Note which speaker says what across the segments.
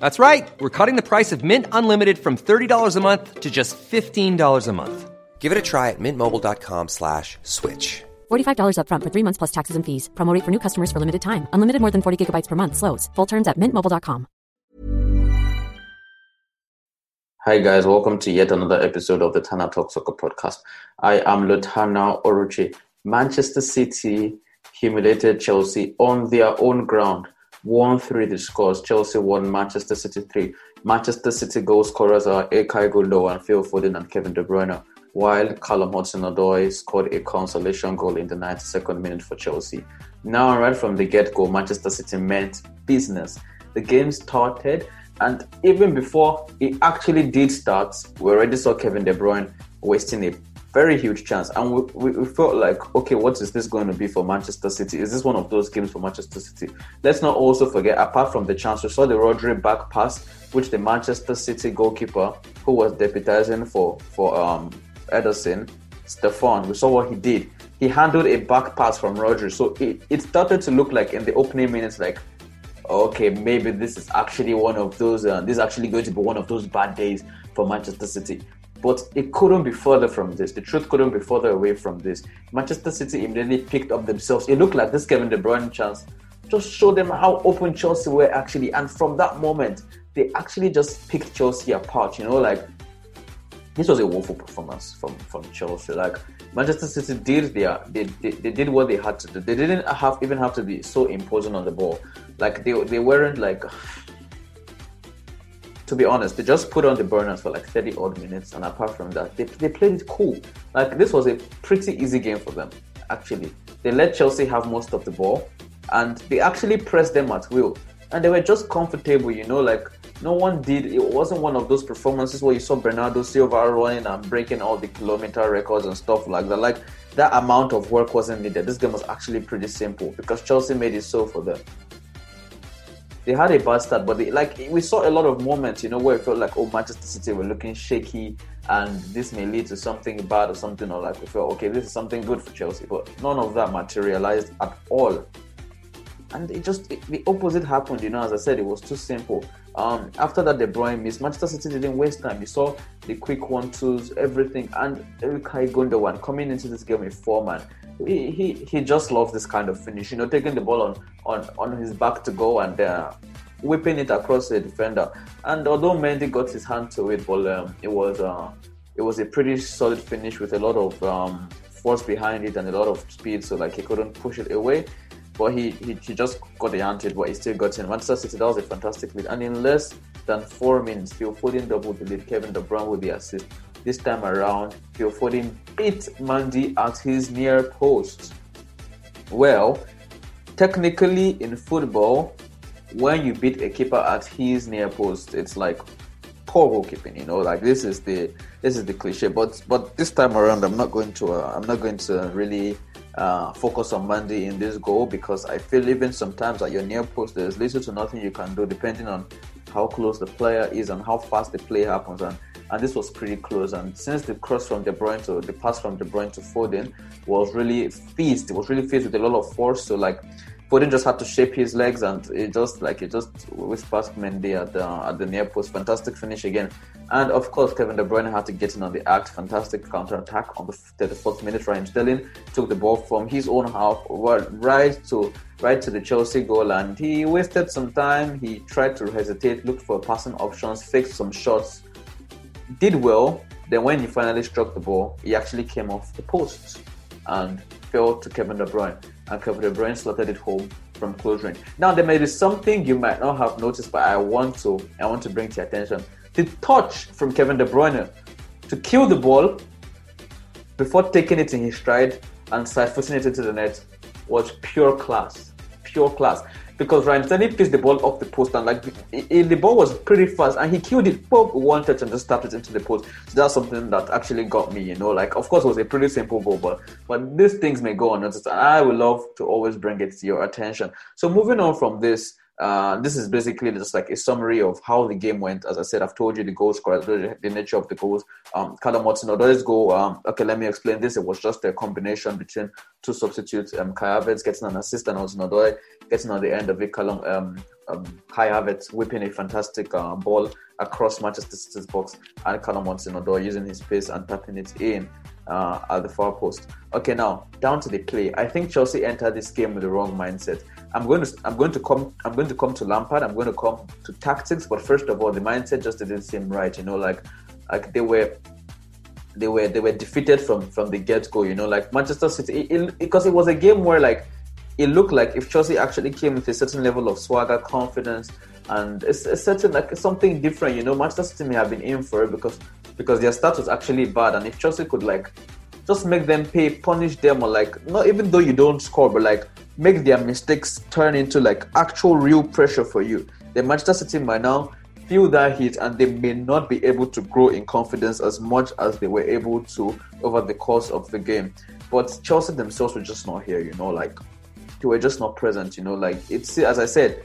Speaker 1: That's right. We're cutting the price of Mint Unlimited from $30 a month to just $15 a month. Give it a try at mintmobile.com slash switch.
Speaker 2: $45 upfront for three months plus taxes and fees. Promo rate for new customers for limited time. Unlimited more than 40 gigabytes per month. Slows. Full terms at mintmobile.com.
Speaker 3: Hi guys, welcome to yet another episode of the Tana Talk Soccer podcast. I am Lutana Oruchi. Manchester City humiliated Chelsea on their own ground – 1 3 the scores. Chelsea 1, Manchester City 3. Manchester City goal scorers are Ilkay and Phil Foden, and Kevin De Bruyne, while Callum Hudson-Odoi scored a consolation goal in the 92nd minute for Chelsea. Now, right from the get go, Manchester City meant business. The game started, and even before it actually did start, we already saw Kevin De Bruyne wasting a very huge chance. And we, we, felt like, okay, what is this going to be for Manchester City? Is this one of those games for Manchester City? Let's not also forget, apart from the chance, we saw the Rodri back pass, which the Manchester City goalkeeper, who was deputizing for, for um, Ederson, Steffen, we saw what he did. He handled a back pass from Rodri. So it, it started to look like in the opening minutes, like, okay, maybe this is actually one of those, uh, this is actually going to be one of those bad days for Manchester City. But it couldn't be further from this. The truth couldn't be further away from this. Manchester City immediately picked up themselves. It looked like this Kevin De Bruyne chance just showed them how open Chelsea were actually. And from that moment, they actually just picked Chelsea apart. You know, like this was a woeful performance from from Chelsea. Like Manchester City did their they, they, they did what they had to do. They didn't have even have to be so imposing on the ball. Like they they weren't like to be honest, they just put on the burners for like 30 odd minutes, and apart from that, they, they played it cool. Like this was a pretty easy game for them, actually. They let Chelsea have most of the ball, and they actually pressed them at will, and they were just comfortable, you know, like no one did. It wasn't one of those performances where you saw Bernardo Silva running and breaking all the kilometer records and stuff like that. Like that amount of work wasn't needed. This game was actually pretty simple because Chelsea made it so for them they had a bad start, but they, like we saw a lot of moments, you know, where it felt like oh Manchester City were looking shaky, and this may lead to something bad or something, or like we felt okay, this is something good for Chelsea, but none of that materialized at all. And it just it, the opposite happened, you know. As I said, it was too simple. Um, after that, De Bruyne missed. Manchester City didn't waste time. You saw the quick one twos, everything, and Ilkay Gundogan coming into this game with four man he, he he just loves this kind of finish. You know, taking the ball on on on his back to go and uh, whipping it across the defender. And although Mendy got his hand to it, but um, it was uh, it was a pretty solid finish with a lot of um, force behind it and a lot of speed. So like he couldn't push it away. But he, he, he just got the hand to it, but he still got in. Manchester City, that was a fantastic lead. And in less than four minutes, Phil Foden doubled the lead. Kevin De Bruyne with the assist. This time around, Phil beat Mendy at his near post. Well, technically in football, when you beat a keeper at his near post, it's like poor goalkeeping. You know, like this is the this is the cliche. But but this time around, I'm not going to uh, I'm not going to really uh, focus on Mendy in this goal because I feel even sometimes at your near post, there's little to nothing you can do depending on how close the player is and how fast the play happens. And and this was pretty close. And since the cross from De Bruyne to the pass from De Bruyne to Foden was really fierce, it was really fierce with a lot of force. So like Foden just had to shape his legs, and it just like it just whisked past Mendy at the at the near post. Fantastic finish again, and of course Kevin De Bruyne had to get in on the act. Fantastic counter attack on the 34th minute. Raheem Sterling took the ball from his own half right to right to the Chelsea goal, and he wasted some time. He tried to hesitate, looked for passing options, faked some shots, did well. Then when he finally struck the ball, he actually came off the post and fell to Kevin De Bruyne and Kevin De Bruyne slotted it home from close range. Now there may be something you might not have noticed, but I want to I want to bring to your attention. The touch from Kevin De Bruyne to kill the ball before taking it in his stride and side footing it into the net was pure class. Pure class because Raheem Sterling placed the ball off the post and like the ball was pretty fast and he killed it both one touch and just tapped it into the post. So that's something that actually got me, you know. Like of course it was a pretty simple ball, but but these things may go unnoticed and I would love to always bring it to your attention. So moving on from this, uh, this is basically just like a summary of how the game went. As I said, I've told you the goal the, nature of the goals. Um, Callum Hudson-Odoi's goal. Um, okay, let me explain this. It was just a combination between two substitutes. Um, Kai Havertz getting an assist and Hudson-Odoi getting on the end of it. Callum, um, um, Kai Havertz whipping a fantastic uh, ball across Manchester City's box and Callum Hudson-Odoi using his pace and tapping it in uh, at the far post. Okay, now down to the play. I think Chelsea entered this game with the wrong mindset. I'm going to I'm going to come I'm going to come to Lampard. I'm going to come to tactics, but first of all, the mindset just didn't seem right. You know, like like they were they were they were defeated from from the get go. You know, like Manchester City it, it, because it was a game where like it looked like if Chelsea actually came with a certain level of swagger, confidence, and a certain like something different. You know, Manchester City may have been in for it because because their start was actually bad, and if Chelsea could like just make them pay, punish them, or like not even though you don't score, but like make their mistakes turn into like actual real pressure for you. The Manchester City might now feel that heat and they may not be able to grow in confidence as much as they were able to over the course of the game. But Chelsea themselves were just not here, you know, like they were just not present, you know, like it's as I said,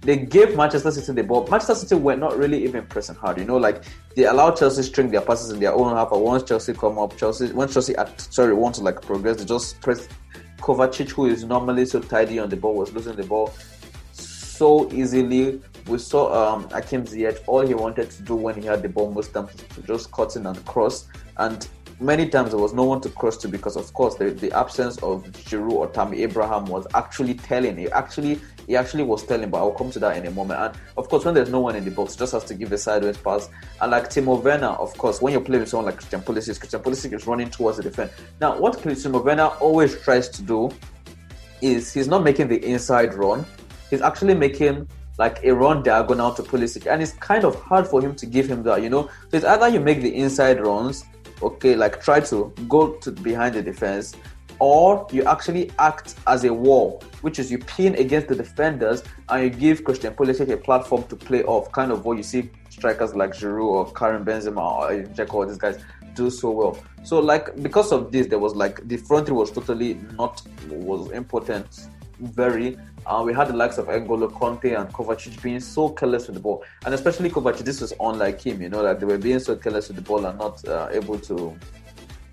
Speaker 3: they gave Manchester City the ball. Manchester City were not really even pressing hard, you know, like they allowed Chelsea string their passes in their own half. But once Chelsea come up, Chelsea once Chelsea sorry want to like progress, they just press Kovacic, who is normally so tidy on the ball, was losing the ball so easily. We saw um, Hakim Ziyech, all he wanted to do when he had the ball most times to just cut in and cross. And many times there was no one to cross to because, of course, the, the absence of Giroud or Tammy Abraham was actually telling. He actually he actually was telling, but I'll come to that in a moment. And of course, when there's no one in the box, just has to give a sideways pass. And like Timo Werner, of course, when you're playing with someone like Christian Pulisic, Christian Pulisic is running towards the defense. Now, what Timo Werner always tries to do is he's not making the inside run. He's actually making like a run diagonal to Pulisic, and it's kind of hard for him to give him that, you know. So it's either you make the inside runs okay, like try to go to behind the defense, or you actually act as a wall, which is you pin against the defenders and you give Christian Pulisic a platform to play off, kind of what you see strikers like Giroud or Karim Benzema or Dzeko, all these guys do so well. So like because of this, there was like the front three was totally not was important very. Uh, we had the likes of N'Golo Kante and Kovacic being so careless with the ball, and especially Kovacic. This was unlike him, you know, like they were being so careless with the ball and not uh, able to,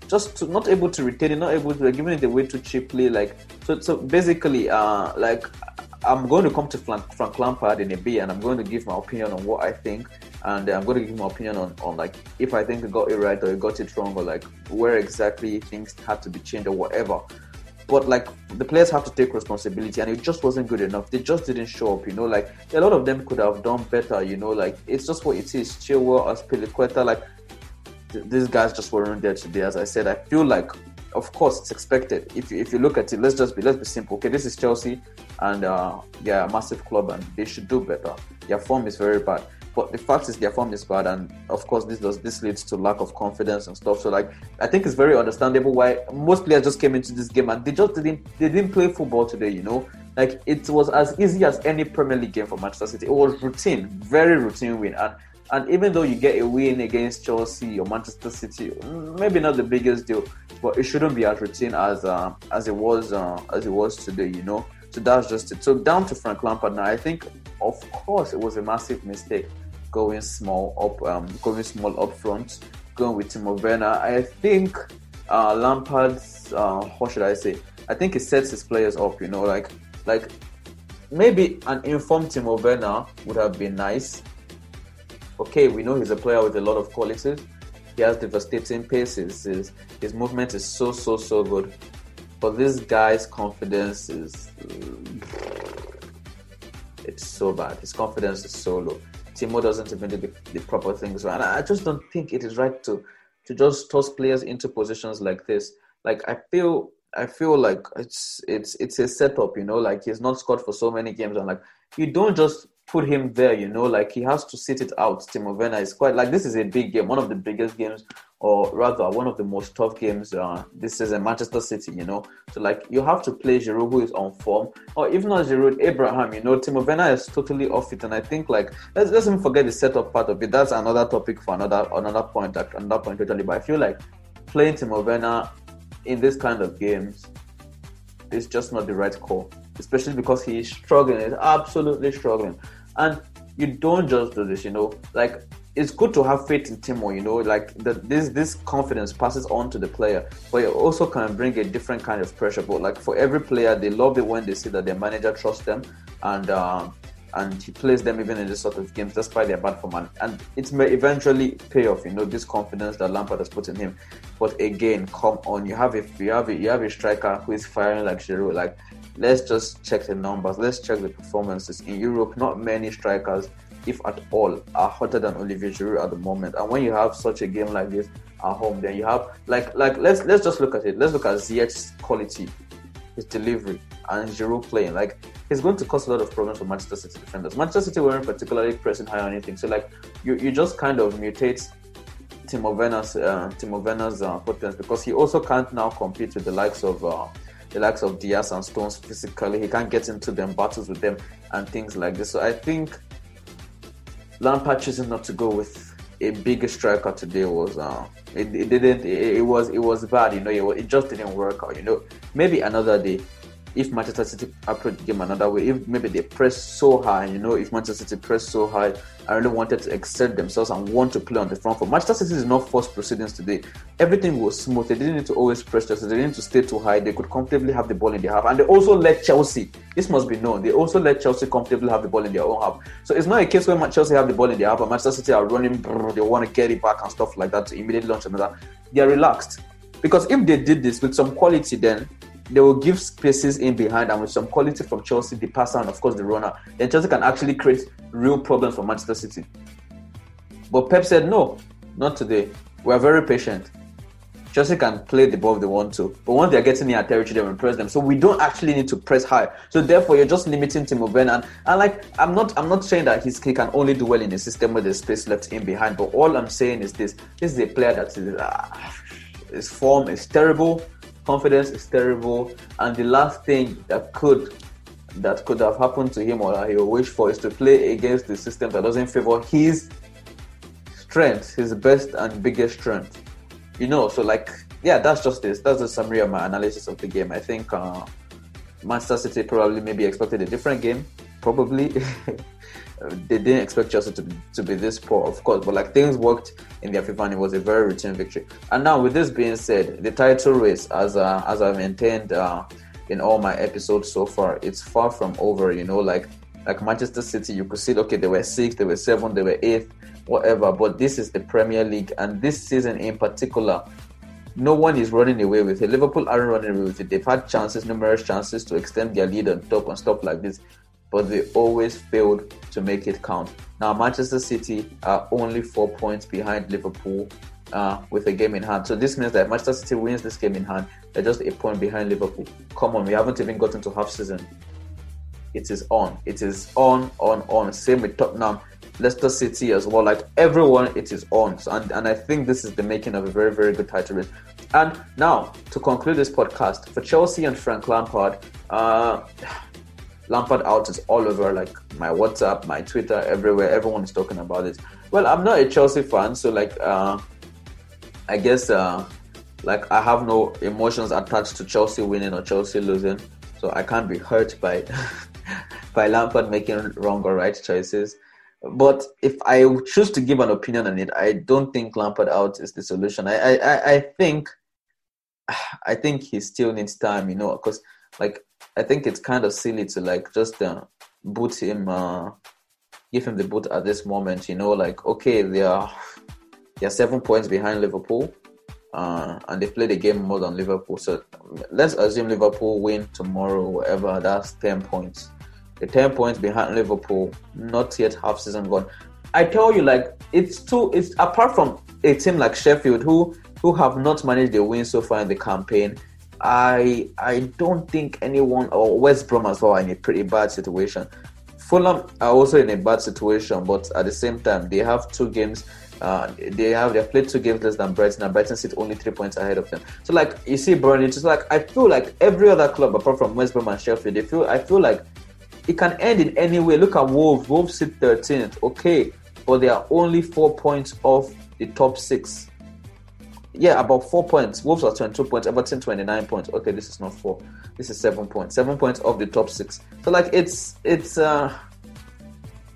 Speaker 3: just to, not able to retain it, not able to, giving it away too cheaply. Like so, so basically, uh, like I'm going to come to Frank, Lampard in a bit, and I'm going to give my opinion on what I think, and I'm going to give my opinion on, on like if I think he got it right or he got it wrong, or like where exactly things had to be changed or whatever. But like the players have to take responsibility, and it just wasn't good enough. They just didn't show up. You know, like a lot of them could have done better. You know, like it's just what it is. Chilwell, Azpilicueta, like th- these guys just weren't there today. As I said, I feel like, of course, it's expected. If you, if you look at it, let's just be let's be simple. Okay, this is Chelsea, and uh, they're a massive club, and they should do better. Their form is very bad. But the fact is their form is bad, and of course this does this leads to lack of confidence and stuff. So like I think it's very understandable why most players just came into this game and they just didn't they didn't play football today. You know, like it was as easy as any Premier League game for Manchester City. It was routine, very routine win, and and even though you get a win against Chelsea or Manchester City, maybe not the biggest deal, but it shouldn't be as routine as uh, as it was uh, as it was today. You know, so that's just it. So down to Frank Lampard now. I think, of course, it was a massive mistake going small up, um, going small up front, going with Timo Werner. I think uh, Lampard's, uh, what should I say? I think he sets his players up. You know, like like maybe an informed Timo Werner would have been nice. Okay, we know he's a player with a lot of qualities. He has devastating paces. His, his movement is so so so good. But this guy's confidence is uh, it's so bad. His confidence is so low. Timo doesn't even do the, the proper things, and I just don't think it is right to to just toss players into positions like this. Like I feel I feel like it's it's it's a setup, you know, like he's not scored for so many games and like you don't just put him there, you know, like he has to sit it out. Timo Werner is quite like this is a big game, one of the biggest games, or rather one of the most tough games. Uh, this is a Manchester City, you know, so like you have to play Giroud who is on form, or if not Giroud, Abraham, you know, Timo Werner is totally off it, and I think like let's let's even forget the setup part of it. That's another topic for another another point, another point totally. But I feel like playing Timo Werner in this kind of games is just not the right call, especially because he's struggling, he's absolutely struggling. And you don't just do this, you know, like it's good to have faith in Timo, you know, like that this this confidence passes on to the player, but it also can bring a different kind of pressure. But like for every player, they love it when they see that their manager trusts them and um, and he plays them even in this sort of games despite their bad form. And, it may eventually pay off, you know, this confidence that Lampard has put in him. But again, come on, you have a you have a, you have a striker who is firing like Giroud. Like, let's just check the numbers. Let's check the performances in Europe. Not many strikers, if at all, are hotter than Olivier Giroud at the moment. And when you have such a game like this at home, then you have like like let's let's just look at it. Let's look at Ziyech's quality, his delivery, and Giroud playing. Like he's going to cause a lot of problems for Manchester City defenders. Manchester City weren't particularly pressing high on anything, so like you, you just kind of mutate Timo Werner's uh, Timo Werner's uh, potence because he also can't now compete with the likes of uh, the likes of Dias and Stones physically. He can't get into them battles with them and things like this. So I think Lampard choosing not to go with a bigger striker today was uh, it, it didn't it, it, was it was bad you know it, it just didn't work out you know maybe another day if Manchester City approach the game another way, if maybe they press so high, you know, if Manchester City press so high, I really wanted to exert themselves and want to play on the front foot. Manchester City is not forced proceedings today. Everything was smooth. They didn't need to always press Chelsea. They didn't need to stay too high. They could comfortably have the ball in their half. And they also let Chelsea, this must be known, they also let Chelsea comfortably have the ball in their own half. So it's not a case where Chelsea have the ball in their half and Manchester City are running, they want to get it back and stuff like that to immediately launch another. They are relaxed. Because if they did this with some quality, then they will give spaces in behind and with some quality from Chelsea, the passer and of course the runner, then Chelsea can actually create real problems for Manchester City. But Pep said no, not today. We are very patient. Chelsea can play the ball if they want to, but once they're getting near territory, they will press them. So we don't actually need to press high. So therefore, you're just limiting Timo Werner. And, and like, I'm not, I'm not saying that he's, he can only do well in a system where there's space left in behind. But all I'm saying is this: this is a player that is, uh, his form is terrible confidence is terrible, and the last thing that could that could have happened to him or that he will wish for is to play against the system that doesn't favor his strength, his best and biggest strength. You know, so like yeah, that's just this. That's the summary of my analysis of the game. I think uh, Manchester City probably maybe expected a different game, probably. they didn't expect Chelsea to be, to be this poor, of course, but like things worked in their favor and it was a very routine victory. And now, with this being said, the title race, as uh, as I've maintained uh, in all my episodes so far, it's far from over. You know, like like Manchester City, you could see, okay, they were sixth, they were seventh, they were eighth, whatever. But this is the Premier League, and this season in particular, no one is running away with it. Liverpool aren't running away with it. They've had chances, numerous chances to extend their lead on top and stuff like this but they always failed to make it count. Now, Manchester City are only four points behind Liverpool uh, with a game in hand. So this means that Manchester City wins this game in hand, they're just a point behind Liverpool. Come on, we haven't even gotten to half season. It is on. It is on, on, on. Same with Tottenham, Leicester City as well. Like everyone, it is on. So, and, and I think this is the making of a very, very good title race. And now, to conclude this podcast, for Chelsea and Frank Lampard, uh, Lampard out is all over, like my WhatsApp, my Twitter, everywhere. Everyone is talking about it. Well, I'm not a Chelsea fan, so like, uh, I guess, uh, like I have no emotions attached to Chelsea winning or Chelsea losing, so I can't be hurt by by Lampard making wrong or right choices. But if I choose to give an opinion on it, I don't think Lampard out is the solution. I I, I think I think he still needs time, you know, because like I think it's kind of silly to like just uh, boot him, uh, give him the boot at this moment, you know, like okay, they are they are seven points behind Liverpool uh, and they play the game more than Liverpool. So let's assume Liverpool win tomorrow, whatever. That's ten points. The ten points behind Liverpool, not yet half season gone. I tell you, like it's too. It's apart from a team like Sheffield, who who have not managed a win so far in the campaign. I I don't think anyone or West Brom as well are in a pretty bad situation. Fulham are also in a bad situation, but at the same time, they have two games uh, they have they've played two games less than Brighton, and Brighton sit only three points ahead of them. So like you see, Burnley, it's like I feel like every other club apart from West Brom and Sheffield, they feel I feel like it can end in any way. Look at Wolves. Wolves sit 13th, okay, but they are only four points off the top six. Yeah, about four points. Wolves are 22 points, Everton 29 points. Okay, this is not four. This is seven points. Seven points off the top six. So like it's it's uh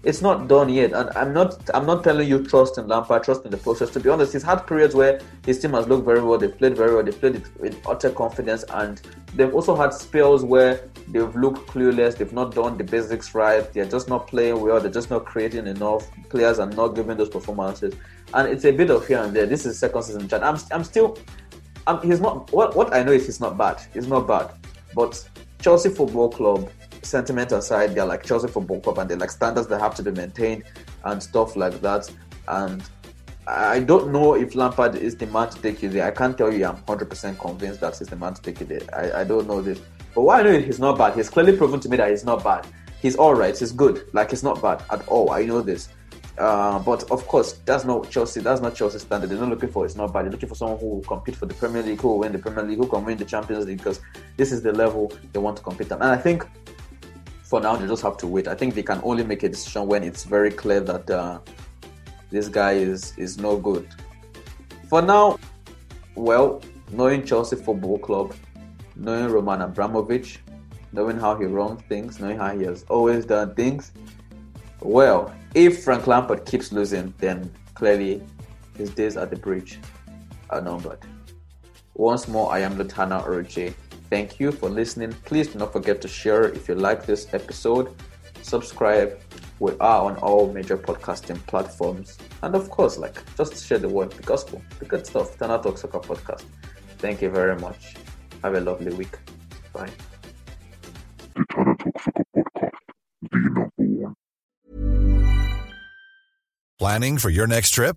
Speaker 3: it's not done yet. And I'm not I'm not telling you trust in Lampard, trust in the process. To be honest, he's had periods where his team has looked very well, they've played very well, they've played it with utter confidence, and they've also had spells where they've looked clueless, they've not done the basics right, they're just not playing well, they're just not creating enough, players are not giving those performances. And it's a bit of here and there. This is second season chat. I'm I'm still I'm, he's not what what I know is he's not bad. He's not bad. But Chelsea Football Club sentiment aside, they're like Chelsea Football Club and they're like standards that have to be maintained and stuff like that. And I don't know if Lampard is the man to take you there. I can't tell you I'm 100% convinced that he's the man to take you there. I, I don't know this. But what I know he's not bad. He's clearly proven to me that he's not bad. He's all right. He's good. Like, he's not bad at all. I know this. Uh, but of course, that's not Chelsea. That's not Chelsea standard. They're not looking for it's not bad. They're looking for someone who will compete for the Premier League, who will win the Premier League, who can win the Champions League, because this is the level they want to compete at. And I think for now they just have to wait. I think they can only make a decision when it's very clear that uh, this guy is is no good. For now, well, knowing Chelsea Football Club, knowing Roman Abramovich, knowing how he runs things, knowing how he has always done things, well, if Frank Lampard keeps losing, then clearly his days at the bridge are numbered. Once more, I am Lutana Oroche. Thank you for listening. Please do not forget to share if you like this episode. Subscribe. We are on all major podcasting platforms. And of course, like just share the word, the gospel, the good stuff. Tana Talk Soccer Podcast. Thank you very much. Have a lovely week. Bye.
Speaker 4: The Tana Talk Soccer Podcast, the number one.
Speaker 5: Planning for your next trip?